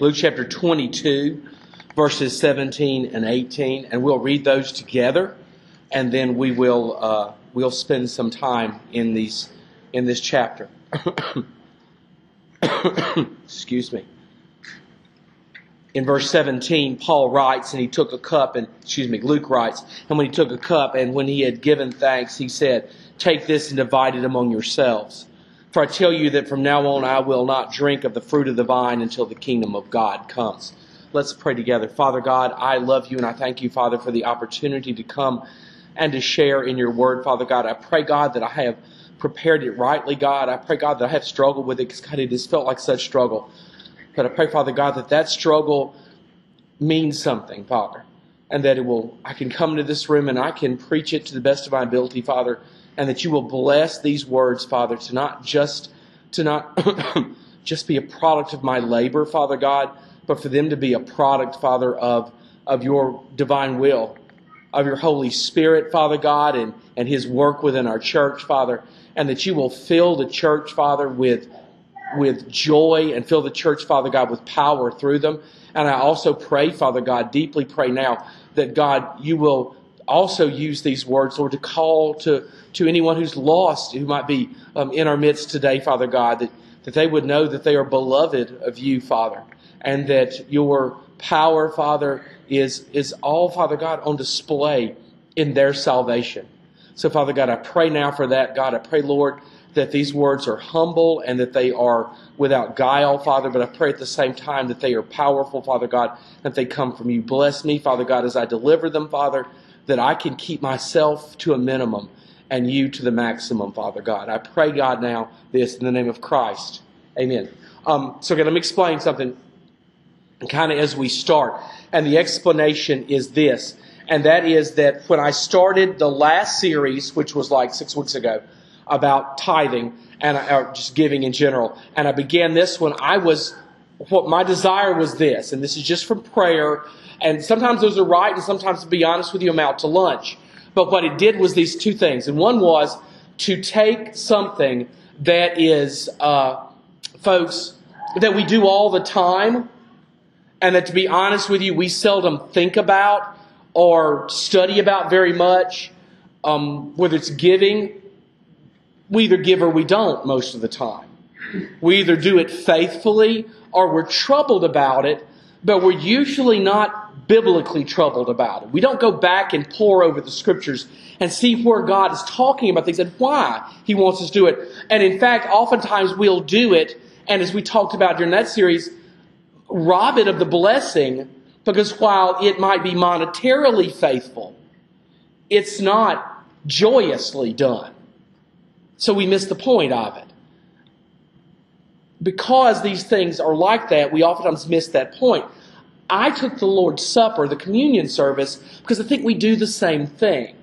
Luke chapter 22, verses 17 and 18, and we'll read those together, and then we will uh, we'll spend some time in these in this chapter. Excuse me. In verse 17, Paul writes, and he took a cup, and excuse me, Luke writes, and when he took a cup, and when he had given thanks, he said, Take this and divide it among yourselves. For I tell you that from now on I will not drink of the fruit of the vine until the kingdom of God comes. Let's pray together. Father God, I love you and I thank you, Father, for the opportunity to come and to share in your word, Father God. I pray, God, that I have prepared it rightly, God. I pray, God, that I have struggled with it because, God, it has felt like such struggle. But I pray, Father God, that that struggle means something, Father, and that it will, I can come into this room and I can preach it to the best of my ability, Father and that you will bless these words, Father, to not just to not just be a product of my labor, Father God, but for them to be a product, Father, of of your divine will, of your Holy Spirit, Father God, and, and His work within our church, Father, and that you will fill the church, Father, with with joy and fill the church, Father God, with power through them. And I also pray, Father God, deeply pray now that God, you will also use these words, Lord, to call to, to anyone who's lost, who might be um, in our midst today, Father God, that, that they would know that they are beloved of you, Father, and that your power, Father, is, is all, Father God, on display in their salvation. So, Father God, I pray now for that. God, I pray, Lord, that these words are humble and that they are without guile, Father, but I pray at the same time that they are powerful, Father God, that they come from you. Bless me, Father God, as I deliver them, Father that I can keep myself to a minimum and you to the maximum, Father God. I pray, God, now this in the name of Christ. Amen. Um, so, again, let me explain something kind of as we start. And the explanation is this, and that is that when I started the last series, which was like six weeks ago, about tithing and or just giving in general, and I began this when I was, what my desire was this, and this is just from prayer and sometimes those are right, and sometimes, to be honest with you, I'm out to lunch. But what it did was these two things. And one was to take something that is, uh, folks, that we do all the time, and that to be honest with you, we seldom think about or study about very much, um, whether it's giving, we either give or we don't most of the time. We either do it faithfully or we're troubled about it, but we're usually not biblically troubled about it. We don't go back and pore over the scriptures and see where God is talking about things and why He wants us to do it. And in fact, oftentimes we'll do it, and as we talked about during that series, rob it of the blessing because while it might be monetarily faithful, it's not joyously done. So we miss the point of it. Because these things are like that, we oftentimes miss that point. I took the Lord's Supper, the communion service, because I think we do the same thing.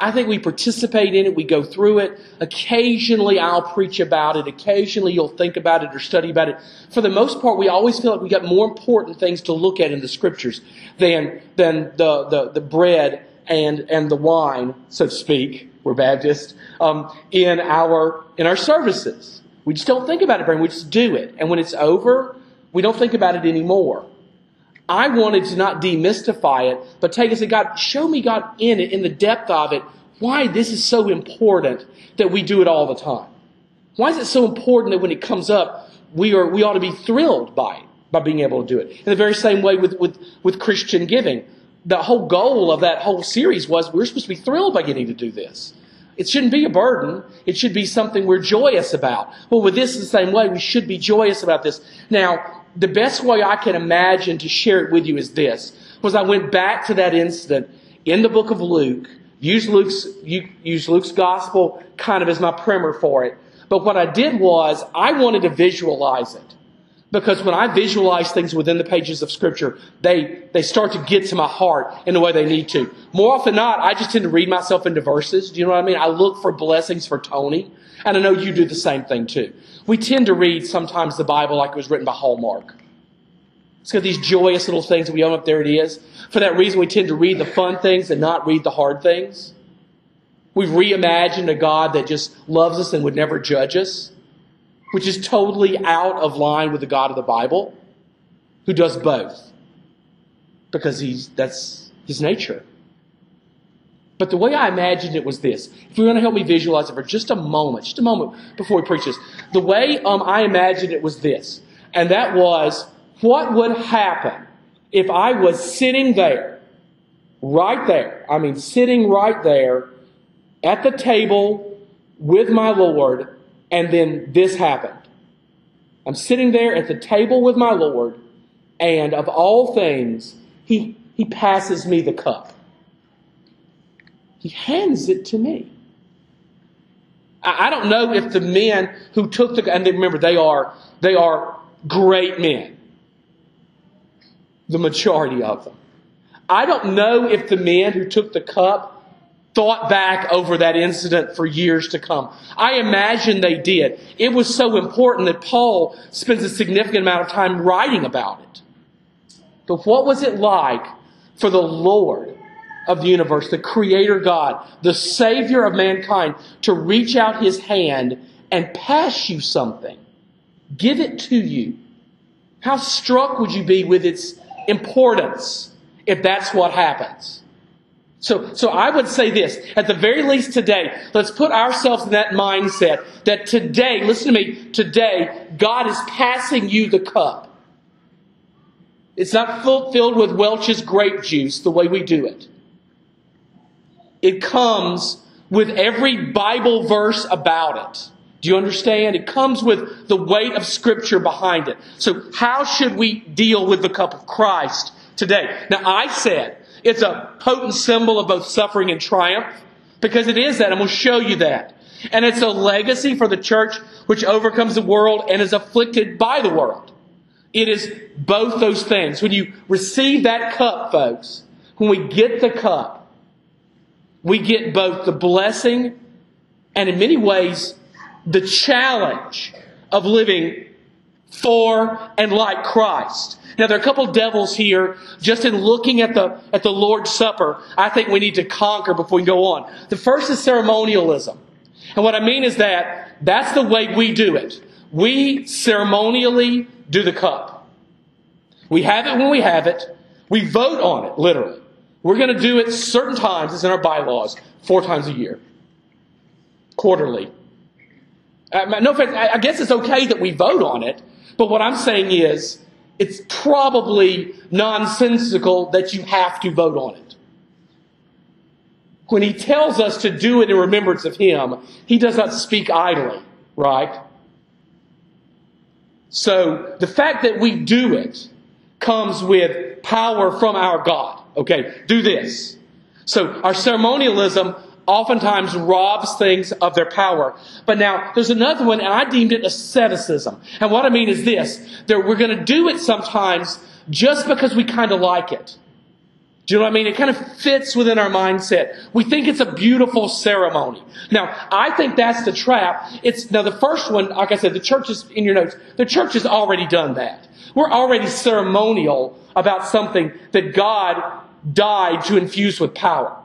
I think we participate in it, we go through it. Occasionally I'll preach about it, occasionally you'll think about it or study about it. For the most part, we always feel like we got more important things to look at in the scriptures than, than the, the, the bread and, and the wine, so to speak. We're Baptists, um, in our in our services. We just don't think about it, Brian. We just do it. And when it's over, we don't think about it anymore. I wanted to not demystify it, but take it and God, show me, God, in it, in the depth of it, why this is so important that we do it all the time. Why is it so important that when it comes up, we are we ought to be thrilled by it, by being able to do it. In the very same way with, with, with Christian giving. The whole goal of that whole series was we're supposed to be thrilled by getting to do this. It shouldn't be a burden. It should be something we're joyous about. Well, with this the same way, we should be joyous about this. Now, the best way I can imagine to share it with you is this. Was I went back to that incident in the book of Luke, use Luke's, use Luke's gospel kind of as my primer for it. But what I did was I wanted to visualize it. Because when I visualize things within the pages of Scripture, they, they start to get to my heart in the way they need to. More often not, I just tend to read myself into verses. Do you know what I mean? I look for blessings for Tony. And I know you do the same thing too. We tend to read sometimes the Bible like it was written by Hallmark. It's got these joyous little things that we own up there it is. For that reason, we tend to read the fun things and not read the hard things. We've reimagined a God that just loves us and would never judge us, which is totally out of line with the God of the Bible. who does both because he's that's his nature. But the way I imagined it was this. If you're going to help me visualize it for just a moment, just a moment before we preach this, the way um, I imagined it was this, and that was what would happen if I was sitting there, right there, I mean, sitting right there at the table with my Lord, and then this happened. I'm sitting there at the table with my Lord, and of all things, he, he passes me the cup. He hands it to me. I, I don't know if the men who took the and remember they are they are great men. The majority of them. I don't know if the men who took the cup thought back over that incident for years to come. I imagine they did. It was so important that Paul spends a significant amount of time writing about it. But what was it like for the Lord of the universe, the Creator God, the Savior of mankind, to reach out His hand and pass you something? Give it to you. How struck would you be with its importance if that's what happens? So, so I would say this, at the very least today, let's put ourselves in that mindset that today, listen to me, today, God is passing you the cup. It's not filled with Welch's grape juice the way we do it. It comes with every Bible verse about it. Do you understand? It comes with the weight of Scripture behind it. So, how should we deal with the cup of Christ today? Now, I said it's a potent symbol of both suffering and triumph because it is that, and we'll show you that. And it's a legacy for the church which overcomes the world and is afflicted by the world. It is both those things. When you receive that cup, folks, when we get the cup, we get both the blessing and in many ways the challenge of living for and like Christ. Now there are a couple devils here just in looking at the at the Lord's Supper. I think we need to conquer before we go on. The first is ceremonialism. And what I mean is that that's the way we do it. We ceremonially do the cup. We have it when we have it. We vote on it, literally. We're going to do it certain times. It's in our bylaws, four times a year, quarterly. Uh, no offense, I guess it's okay that we vote on it, but what I'm saying is it's probably nonsensical that you have to vote on it. When he tells us to do it in remembrance of him, he does not speak idly, right? So the fact that we do it comes with power from our God. Okay, do this. So our ceremonialism oftentimes robs things of their power. But now there's another one, and I deemed it asceticism. And what I mean is this that we're going to do it sometimes just because we kind of like it. Do you know what I mean? It kind of fits within our mindset. We think it's a beautiful ceremony. Now, I think that's the trap. It's now the first one, like I said, the church is in your notes. The church has already done that. We're already ceremonial about something that God died to infuse with power.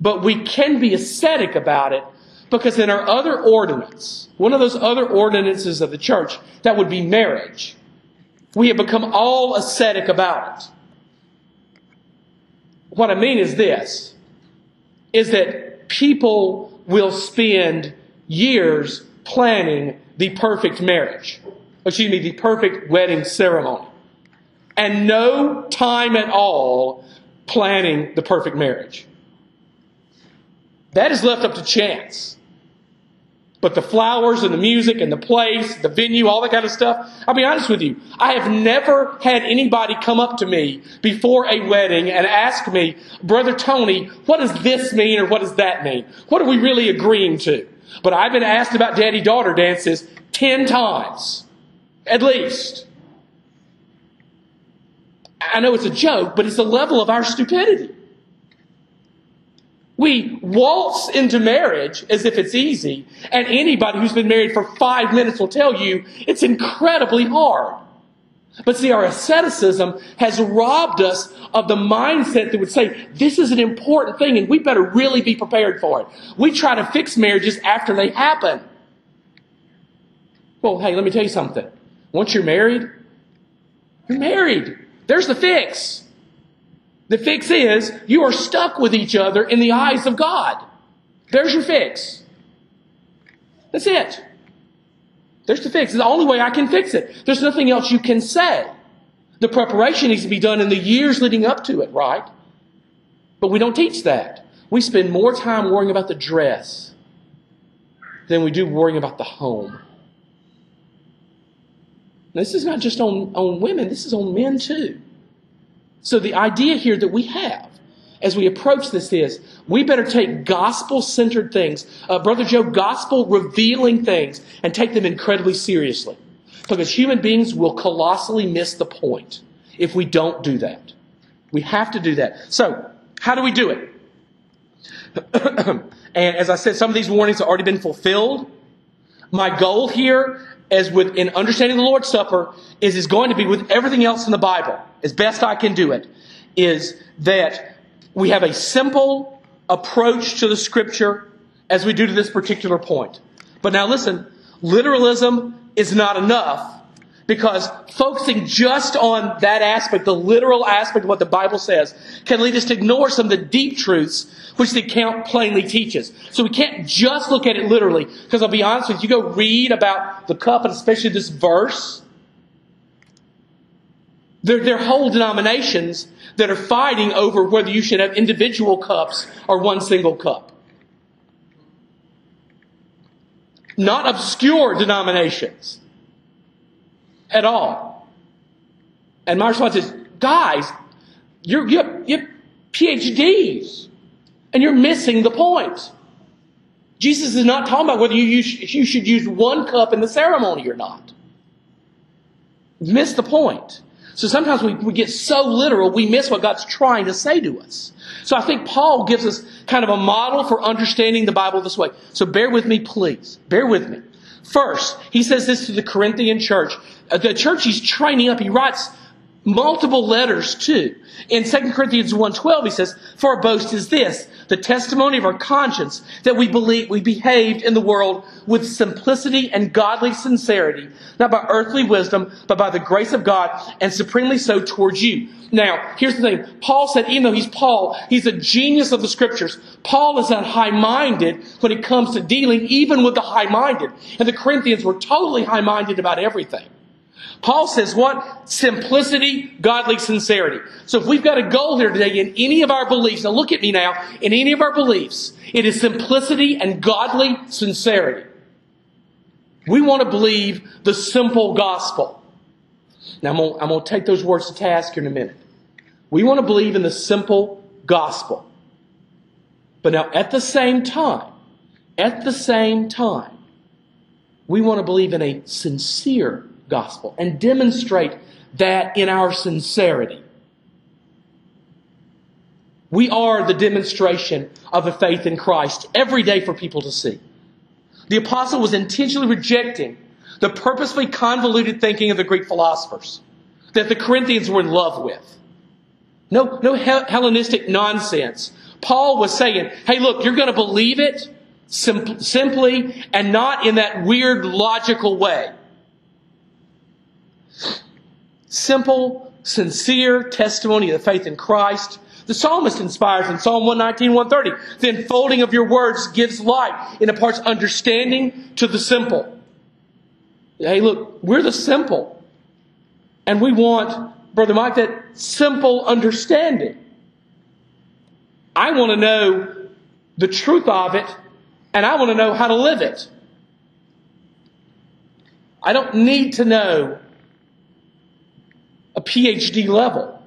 But we can be ascetic about it because in our other ordinance, one of those other ordinances of the church, that would be marriage. We have become all ascetic about it. What I mean is this, is that people will spend years planning the perfect marriage. Excuse me, the perfect wedding ceremony. And no time at all planning the perfect marriage. That is left up to chance. But the flowers and the music and the place, the venue, all that kind of stuff, I'll be honest with you. I have never had anybody come up to me before a wedding and ask me, Brother Tony, what does this mean or what does that mean? What are we really agreeing to? But I've been asked about daddy daughter dances 10 times, at least. I know it's a joke, but it's the level of our stupidity. We waltz into marriage as if it's easy, and anybody who's been married for five minutes will tell you it's incredibly hard. But see, our asceticism has robbed us of the mindset that would say this is an important thing and we better really be prepared for it. We try to fix marriages after they happen. Well, hey, let me tell you something. Once you're married, You're married. There's the fix. The fix is you are stuck with each other in the eyes of God. There's your fix. That's it. There's the fix. It's the only way I can fix it. There's nothing else you can say. The preparation needs to be done in the years leading up to it, right? But we don't teach that. We spend more time worrying about the dress than we do worrying about the home. This is not just on, on women, this is on men too. So the idea here that we have as we approach this is we better take gospel centered things, uh, Brother Joe, gospel revealing things, and take them incredibly seriously. Because human beings will colossally miss the point if we don't do that. We have to do that. So, how do we do it? and as I said, some of these warnings have already been fulfilled. My goal here, as with in understanding the Lord's Supper, is is going to be with everything else in the Bible, as best I can do it, is that we have a simple approach to the Scripture as we do to this particular point. But now listen, literalism is not enough because focusing just on that aspect, the literal aspect of what the Bible says, can lead us to ignore some of the deep truths which the account plainly teaches. So we can't just look at it literally, because I'll be honest with you, you go read about the cup, and especially this verse, there, there are whole denominations that are fighting over whether you should have individual cups or one single cup. Not obscure denominations at all. And my response is, guys, you're, you're, you're PhDs and you're missing the point. Jesus is not talking about whether you, use, you should use one cup in the ceremony or not. Miss the point. So sometimes we, we get so literal, we miss what God's trying to say to us. So I think Paul gives us kind of a model for understanding the Bible this way. So bear with me, please. Bear with me. First, he says this to the Corinthian church. Uh, the church he's training up, he writes multiple letters to. In 2 Corinthians 1.12, he says, For our boast is this, the testimony of our conscience, that we believe we behaved in the world with simplicity and godly sincerity, not by earthly wisdom, but by the grace of God, and supremely so towards you. Now, here's the thing. Paul said, even though he's Paul, he's a genius of the scriptures. Paul is not high-minded when it comes to dealing even with the high-minded. And the Corinthians were totally high-minded about everything. Paul says what? Simplicity, godly sincerity. So if we've got a goal here today in any of our beliefs, now look at me now, in any of our beliefs, it is simplicity and godly sincerity. We want to believe the simple gospel. Now I'm going, I'm going to take those words to task here in a minute. We want to believe in the simple gospel. But now at the same time, at the same time, we want to believe in a sincere gospel and demonstrate that in our sincerity. We are the demonstration of a faith in Christ every day for people to see. The apostle was intentionally rejecting the purposefully convoluted thinking of the Greek philosophers that the Corinthians were in love with. No, no Hellenistic nonsense. Paul was saying, hey, look, you're going to believe it sim- simply and not in that weird logical way. Simple, sincere testimony of the faith in Christ. The psalmist inspires in Psalm 119, 130. The unfolding of your words gives light and imparts understanding to the simple. Hey, look, we're the simple. And we want, Brother Mike, that simple understanding. I want to know the truth of it, and I want to know how to live it. I don't need to know a PhD level.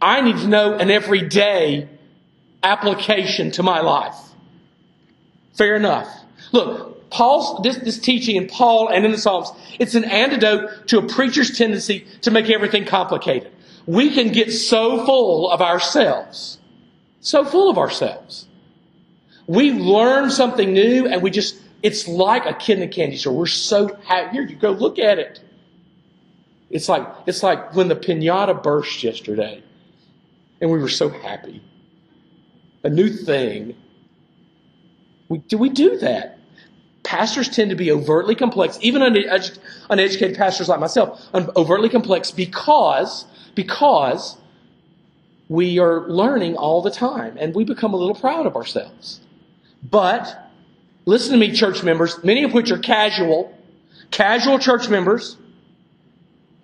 I need to know an everyday application to my life. Fair enough. Look, Paul's this, this teaching in Paul and in the Psalms, it's an antidote to a preacher's tendency to make everything complicated. We can get so full of ourselves, so full of ourselves. We learn something new and we just, it's like a kid in a candy store. We're so happy. Here you go, look at it. It's like, it's like when the pinata burst yesterday and we were so happy. A new thing. We, do we do that? pastors tend to be overtly complex, even uneducated, pastors like myself, overtly complex because, because we are learning all the time and we become a little proud of ourselves. But, listen to me, church members, many of which are casual, casual church members,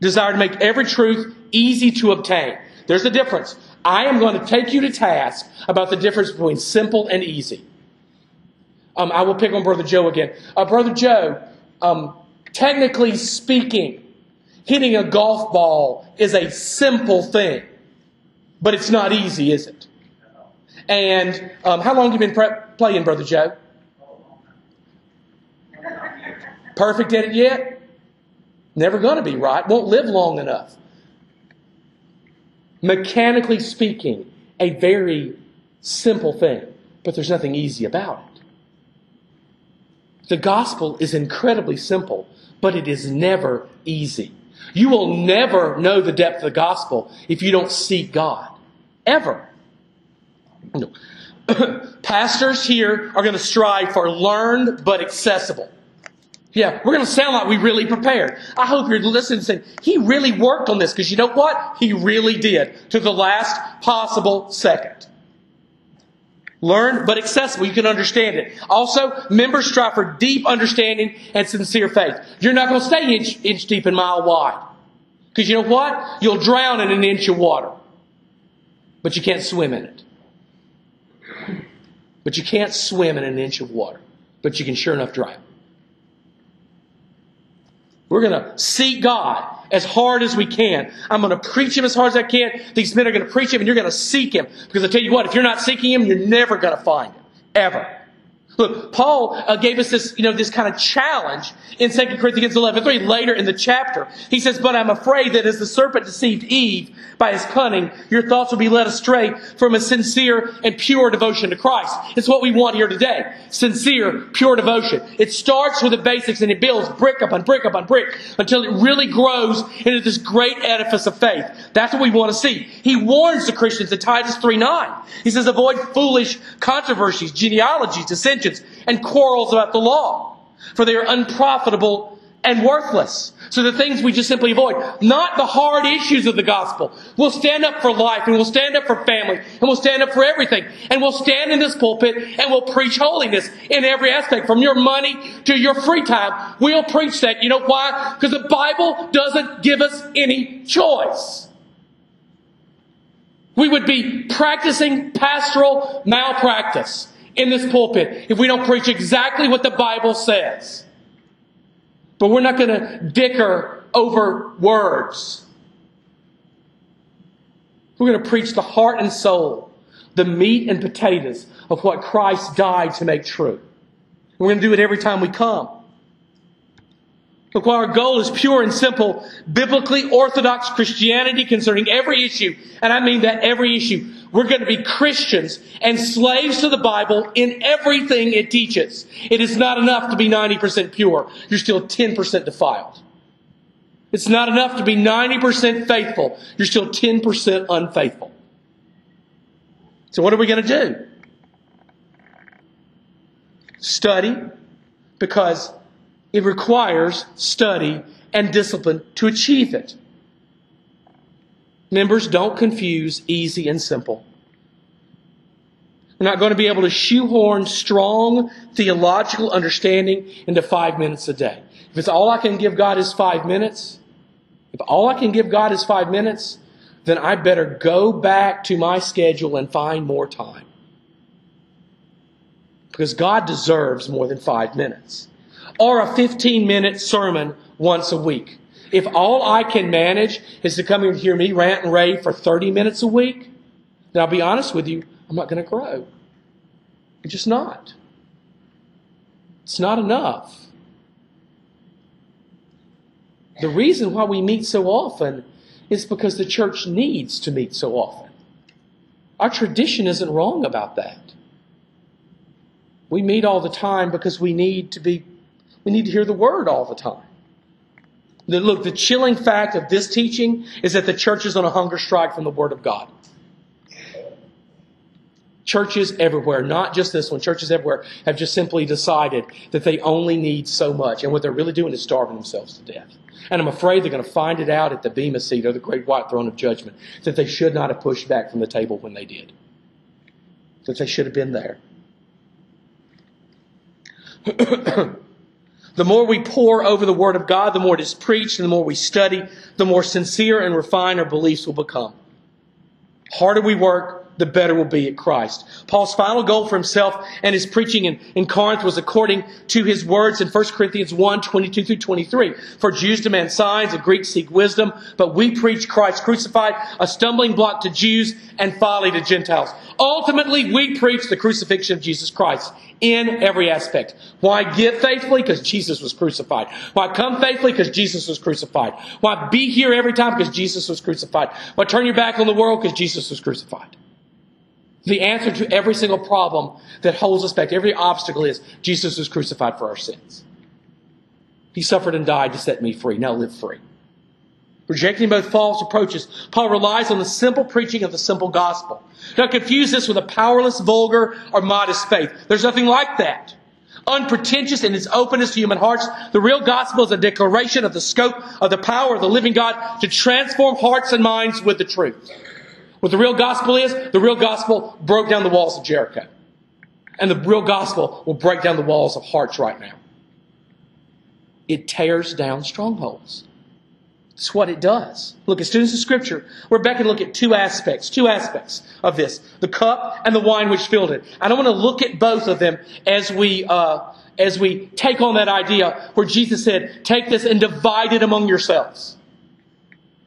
desire to make every truth easy to obtain. There's a difference. I am going to take you to task about the difference between simple and easy. Um, I will pick on Brother Joe again. Uh, Brother Joe, um, technically speaking, hitting a golf ball is a simple thing, but it's not easy, is it? And um, how long have you been pre- playing, Brother Joe? Perfect at it yet? Never going to be, right? Won't live long enough. Mechanically speaking, a very simple thing, but there's nothing easy about it. The gospel is incredibly simple, but it is never easy. You will never know the depth of the gospel if you don't seek God. Ever. No. Pastors here are going to strive for learned but accessible. Yeah, we're going to sound like we really prepared. I hope you're listening and saying, he really worked on this because you know what? He really did to the last possible second. Learn, but accessible. You can understand it. Also, members strive for deep understanding and sincere faith. You're not going to stay inch, inch deep and mile wide. Because you know what? You'll drown in an inch of water. But you can't swim in it. But you can't swim in an inch of water. But you can sure enough drown. We're going to seek God as hard as we can. I'm going to preach Him as hard as I can. These men are going to preach Him and you're going to seek Him. Because I tell you what, if you're not seeking Him, you're never going to find Him. Ever. Look, Paul uh, gave us this, you know, this kind of challenge in 2 Corinthians 11, 3, later in the chapter. He says, But I'm afraid that as the serpent deceived Eve by his cunning, your thoughts will be led astray from a sincere and pure devotion to Christ. It's what we want here today. Sincere, pure devotion. It starts with the basics and it builds brick upon brick upon brick until it really grows into this great edifice of faith. That's what we want to see. He warns the Christians in Titus 3, 9. He says, Avoid foolish controversies, genealogies, dissensions, and quarrels about the law, for they are unprofitable and worthless. So the things we just simply avoid, not the hard issues of the gospel. We'll stand up for life and we'll stand up for family and we'll stand up for everything. And we'll stand in this pulpit and we'll preach holiness in every aspect, from your money to your free time. We'll preach that. You know why? Because the Bible doesn't give us any choice. We would be practicing pastoral malpractice in this pulpit if we don't preach exactly what the Bible says. But we're not going to dicker over words. We're going to preach the heart and soul, the meat and potatoes of what Christ died to make true. We're going to do it every time we come. Look, our goal is pure and simple, biblically orthodox Christianity concerning every issue, and I mean that every issue, we're going to be Christians and slaves to the Bible in everything it teaches. It is not enough to be 90% pure. You're still 10% defiled. It's not enough to be 90% faithful. You're still 10% unfaithful. So what are we going to do? Study because it requires study and discipline to achieve it. Members, don't confuse easy and simple. We're not going to be able to shoehorn strong theological understanding into five minutes a day. If it's all I can give God is five minutes, if all I can give God is five minutes, then I better go back to my schedule and find more time. Because God deserves more than five minutes. Or a 15 minute sermon once a week. If all I can manage is to come here and hear me rant and rave for 30 minutes a week, then I'll be honest with you, I'm not going to grow. I'm just not. It's not enough. The reason why we meet so often is because the church needs to meet so often. Our tradition isn't wrong about that. We meet all the time because we need to be we need to hear the word all the time. Look, the chilling fact of this teaching is that the church is on a hunger strike from the word of God. Churches everywhere, not just this one, churches everywhere have just simply decided that they only need so much. And what they're really doing is starving themselves to death. And I'm afraid they're going to find it out at the Bema seat or the great white throne of judgment that they should not have pushed back from the table when they did. That they should have been there. the more we pour over the Word of God, the more it is preached, and the more we study, the more sincere and refined our beliefs will become. Harder we work, the better we'll be at Christ. Paul's final goal for himself and his preaching in, in Corinth was according to his words in 1 Corinthians 1, 22 through 23. For Jews demand signs and Greeks seek wisdom, but we preach Christ crucified, a stumbling block to Jews and folly to Gentiles. Ultimately, we preach the crucifixion of Jesus Christ in every aspect. Why give faithfully? Because Jesus was crucified. Why come faithfully? Because Jesus was crucified. Why be here every time? Because Jesus was crucified. Why turn your back on the world? Because Jesus was crucified. The answer to every single problem that holds us back, every obstacle is Jesus was crucified for our sins. He suffered and died to set me free. Now live free. Rejecting both false approaches, Paul relies on the simple preaching of the simple gospel. Don't confuse this with a powerless, vulgar, or modest faith. There's nothing like that. Unpretentious in its openness to human hearts, the real gospel is a declaration of the scope of the power of the living God to transform hearts and minds with the truth. What the real gospel is, the real gospel broke down the walls of Jericho. And the real gospel will break down the walls of hearts right now. It tears down strongholds. It's what it does. Look, as students of Scripture, we're back and look at two aspects, two aspects of this: the cup and the wine which filled it. I don't want to look at both of them as we uh, as we take on that idea where Jesus said, "Take this and divide it among yourselves."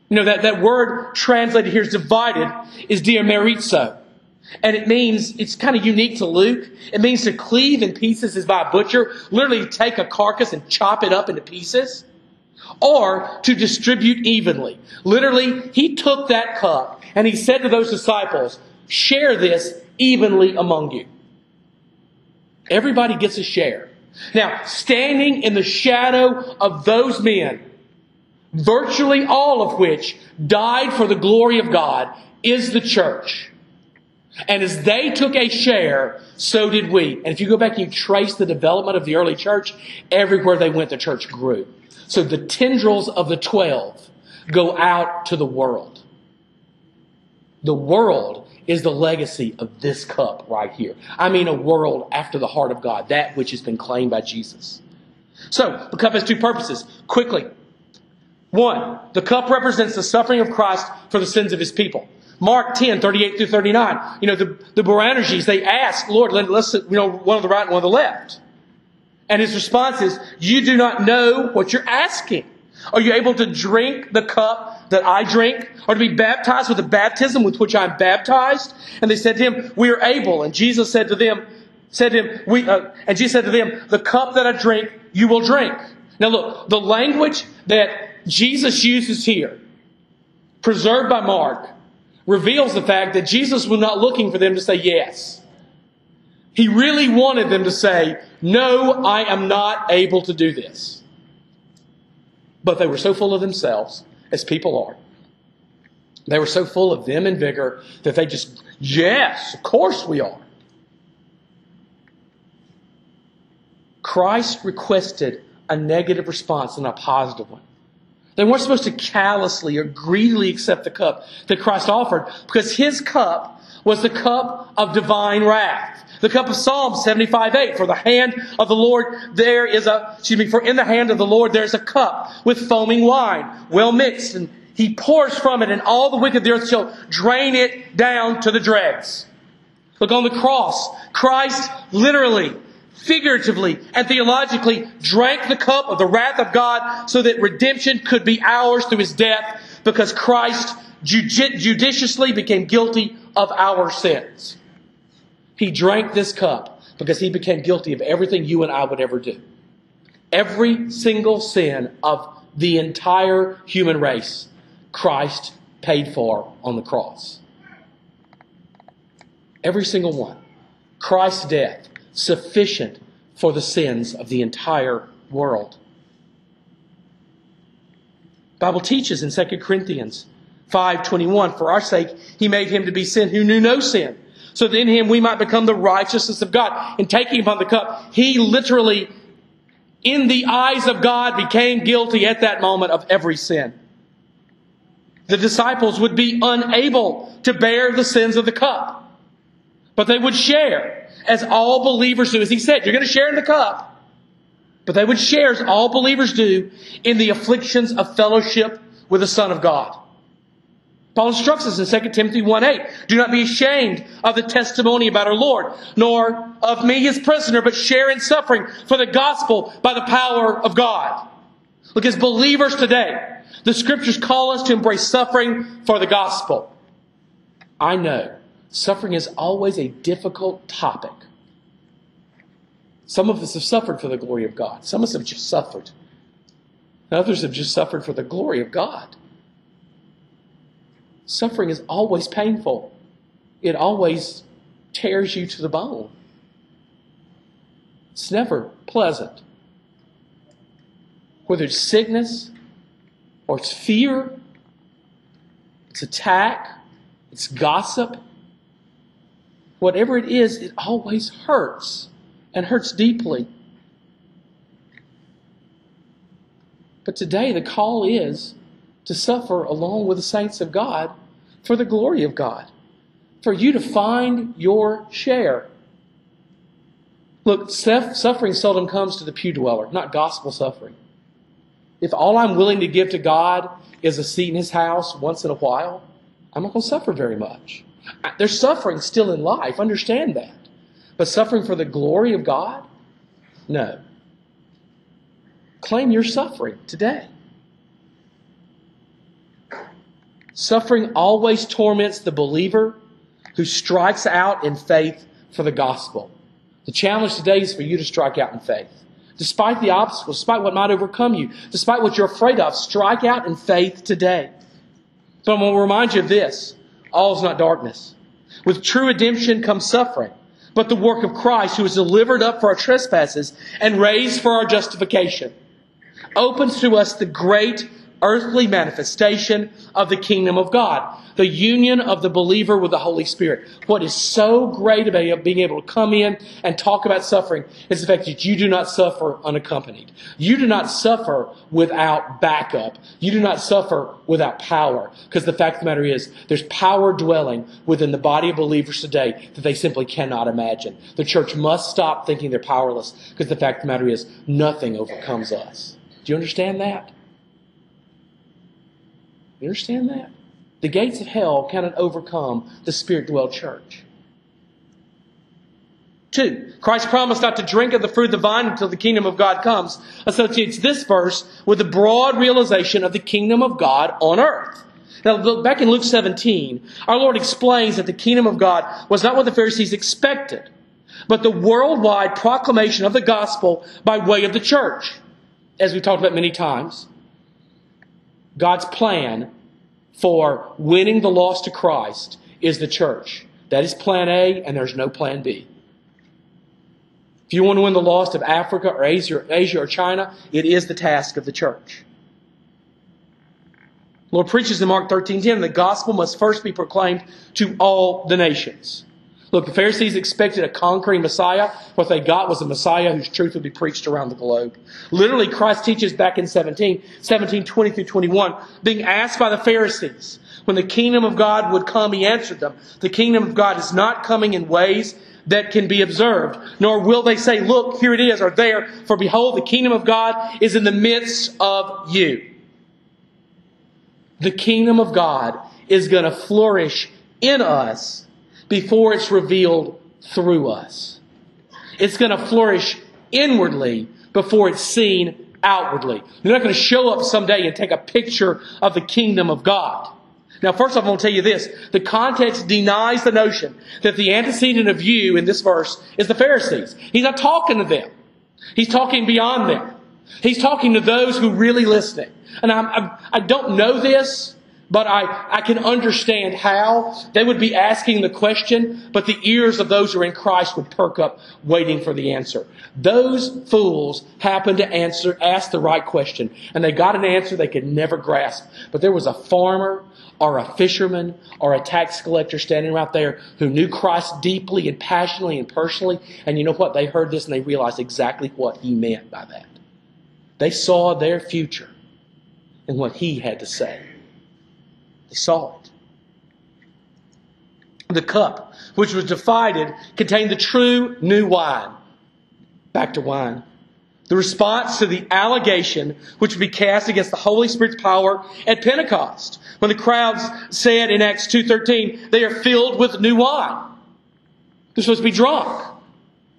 You know, that, that word translated here is divided is diamerizo. And it means, it's kind of unique to Luke. It means to cleave in pieces as by a butcher, literally take a carcass and chop it up into pieces. Or to distribute evenly. Literally, he took that cup and he said to those disciples, share this evenly among you. Everybody gets a share. Now, standing in the shadow of those men virtually all of which died for the glory of God, is the church. And as they took a share, so did we. And if you go back and you trace the development of the early church, everywhere they went, the church grew. So the tendrils of the twelve go out to the world. The world is the legacy of this cup right here. I mean, a world after the heart of God, that which has been claimed by Jesus. So, the cup has two purposes. Quickly, one, the cup represents the suffering of Christ for the sins of his people. Mark 10, 38 through 39. You know, the, the Boanerges, they ask, Lord, let, us you know, one on the right and one on the left. And his response is, you do not know what you're asking. Are you able to drink the cup that I drink? Or to be baptized with the baptism with which I'm baptized? And they said to him, we are able. And Jesus said to them, said to him, we, uh, and Jesus said to them, the cup that I drink, you will drink. Now look, the language that Jesus uses here, preserved by Mark, reveals the fact that Jesus was not looking for them to say yes. He really wanted them to say, No, I am not able to do this. But they were so full of themselves, as people are. They were so full of them and vigor that they just, yes, of course we are. Christ requested a negative response and a positive one. They weren't supposed to callously or greedily accept the cup that Christ offered because his cup was the cup of divine wrath. The cup of Psalm 75 8. For the hand of the Lord there is a, excuse me, for in the hand of the Lord there's a cup with foaming wine, well mixed, and he pours from it, and all the wicked of the earth shall drain it down to the dregs. Look on the cross. Christ literally figuratively and theologically drank the cup of the wrath of God so that redemption could be ours through his death because Christ judiciously became guilty of our sins. He drank this cup because he became guilty of everything you and I would ever do. Every single sin of the entire human race, Christ paid for on the cross. Every single one. Christ's death sufficient for the sins of the entire world. Bible teaches in 2 Corinthians 5:21 for our sake he made him to be sin who knew no sin so that in him we might become the righteousness of God. In taking upon the cup, he literally, in the eyes of God, became guilty at that moment of every sin. The disciples would be unable to bear the sins of the cup, but they would share as all believers do. As he said, you're going to share in the cup. But they would share, as all believers do, in the afflictions of fellowship with the Son of God. Paul instructs us in 2 Timothy 1 8, do not be ashamed of the testimony about our Lord, nor of me his prisoner, but share in suffering for the gospel by the power of God. Look, as believers today, the scriptures call us to embrace suffering for the gospel. I know suffering is always a difficult topic. Some of us have suffered for the glory of God. Some of us have just suffered. Others have just suffered for the glory of God. Suffering is always painful. It always tears you to the bone. It's never pleasant. Whether it's sickness or it's fear, it's attack, it's gossip, whatever it is, it always hurts and hurts deeply. But today, the call is to suffer along with the saints of God for the glory of God, for you to find your share. Look, suffering seldom comes to the pew dweller, not gospel suffering. If all I'm willing to give to God is a seat in His house once in a while, I'm not going to suffer very much. There's suffering still in life, understand that. But suffering for the glory of God? No. Claim your suffering today. Suffering always torments the believer who strikes out in faith for the gospel. The challenge today is for you to strike out in faith. Despite the obstacles, despite what might overcome you, despite what you're afraid of, strike out in faith today. So I'm going to remind you of this. All is not darkness. With true redemption comes suffering, but the work of Christ who was delivered up for our trespasses and raised for our justification opens to us the great earthly manifestation of the kingdom of God, the union of the believer with the Holy Spirit. What is so great about being able to come in and talk about suffering is the fact that you do not suffer unaccompanied. You do not suffer without backup. You do not suffer without power. Because the fact of the matter is, there's power dwelling within the body of believers today that they simply cannot imagine. The church must stop thinking they're powerless because the fact of the matter is, nothing overcomes us. Do you understand that? You understand that? The gates of hell cannot overcome the spirit dwelled church. Two, Christ promised not to drink of the fruit of the vine until the kingdom of God comes, associates this verse with the broad realization of the kingdom of God on earth. Now, back in Luke 17, our Lord explains that the kingdom of God was not what the Pharisees expected, but the worldwide proclamation of the gospel by way of the church. As we've talked about many times, God's plan for winning the lost to Christ is the church. That is plan A, and there's no plan B. If you want to win the lost of Africa or Asia, or Asia or China, it is the task of the church. Lord preaches in Mark 13:10, the gospel must first be proclaimed to all the nations. Look, the Pharisees expected a conquering Messiah. What they got was a Messiah whose truth would be preached around the globe. Literally, Christ teaches back in 17, 17, 20 through 21, being asked by the Pharisees, when the kingdom of God would come, he answered them, the kingdom of God is not coming in ways that can be observed, nor will they say, look, here it is, or there, for behold, the kingdom of God is in the midst of you. The kingdom of God is going to flourish in us before it's revealed through us. It's going to flourish inwardly before it's seen outwardly. You're not going to show up someday and take a picture of the kingdom of God. Now, first off, I'm going to tell you this. The context denies the notion that the antecedent of you in this verse is the Pharisees. He's not talking to them. He's talking beyond them. He's talking to those who really listening. And I'm, I'm, I do not know this, But I, I can understand how they would be asking the question, but the ears of those who are in Christ would perk up waiting for the answer. Those fools happened to answer, ask the right question, and they got an answer they could never grasp. But there was a farmer or a fisherman or a tax collector standing right there who knew Christ deeply and passionately and personally. And you know what? They heard this and they realized exactly what he meant by that. They saw their future in what he had to say. They saw it. The cup, which was divided, contained the true new wine. Back to wine. The response to the allegation which would be cast against the Holy Spirit's power at Pentecost. When the crowds said in Acts 2.13, they are filled with new wine. They're supposed to be drunk.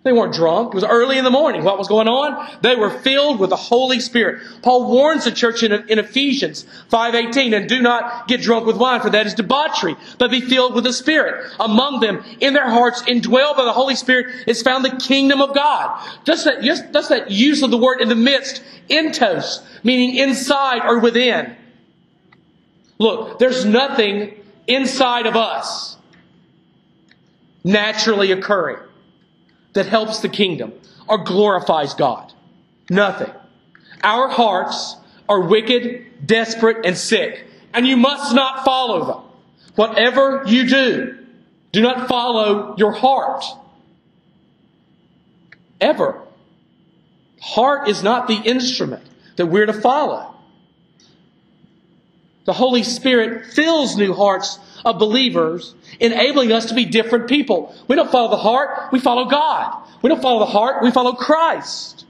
They weren't drunk. It was early in the morning. What was going on? They were filled with the Holy Spirit. Paul warns the church in, in Ephesians 5.18, and do not get drunk with wine, for that is debauchery, but be filled with the Spirit. Among them, in their hearts, indwelled by the Holy Spirit, is found the kingdom of God. Just that, just, just that use of the word in the midst, entos, meaning inside or within. Look, there's nothing inside of us naturally occurring that helps the kingdom or glorifies God. Nothing. Our hearts are wicked, desperate, and sick, and you must not follow them. Whatever you do, do not follow your heart. Ever. Heart is not the instrument that we're to follow. The Holy Spirit fills new hearts of believers, enabling us to be different people. We don't follow the heart, we follow God. We don't follow the heart, we follow Christ.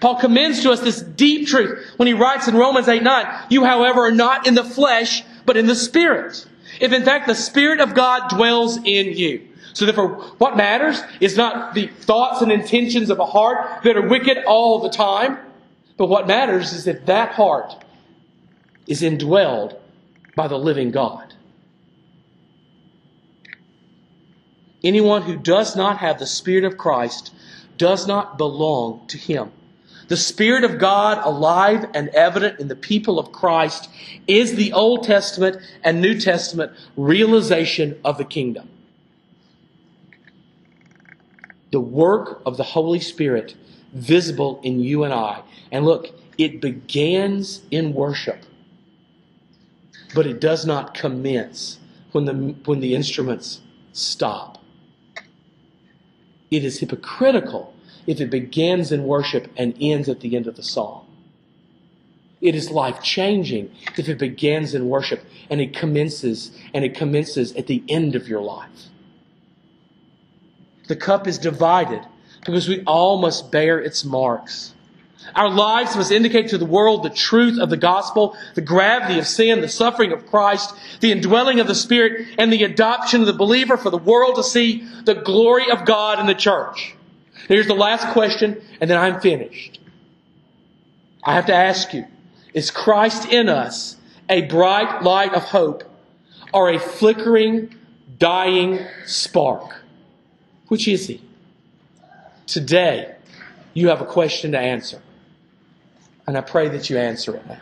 Paul commends to us this deep truth when he writes in Romans 8 9, You, however, are not in the flesh, but in the Spirit. If in fact the Spirit of God dwells in you. So therefore, what matters is not the thoughts and intentions of a heart that are wicked all the time, but what matters is that that heart is indwelled by the living God. Anyone who does not have the Spirit of Christ does not belong to Him. The Spirit of God, alive and evident in the people of Christ, is the Old Testament and New Testament realization of the kingdom. The work of the Holy Spirit visible in you and I. And look, it begins in worship, but it does not commence when the, when the instruments stop. It is hypocritical if it begins in worship and ends at the end of the song. It is life changing if it begins in worship and it commences and it commences at the end of your life. The cup is divided because we all must bear its marks. Our lives must indicate to the world the truth of the gospel, the gravity of sin, the suffering of Christ, the indwelling of the Spirit, and the adoption of the believer for the world to see the glory of God in the church. Here's the last question, and then I'm finished. I have to ask you, is Christ in us a bright light of hope or a flickering, dying spark? Which is he? Today, you have a question to answer. And I pray that you answer it now.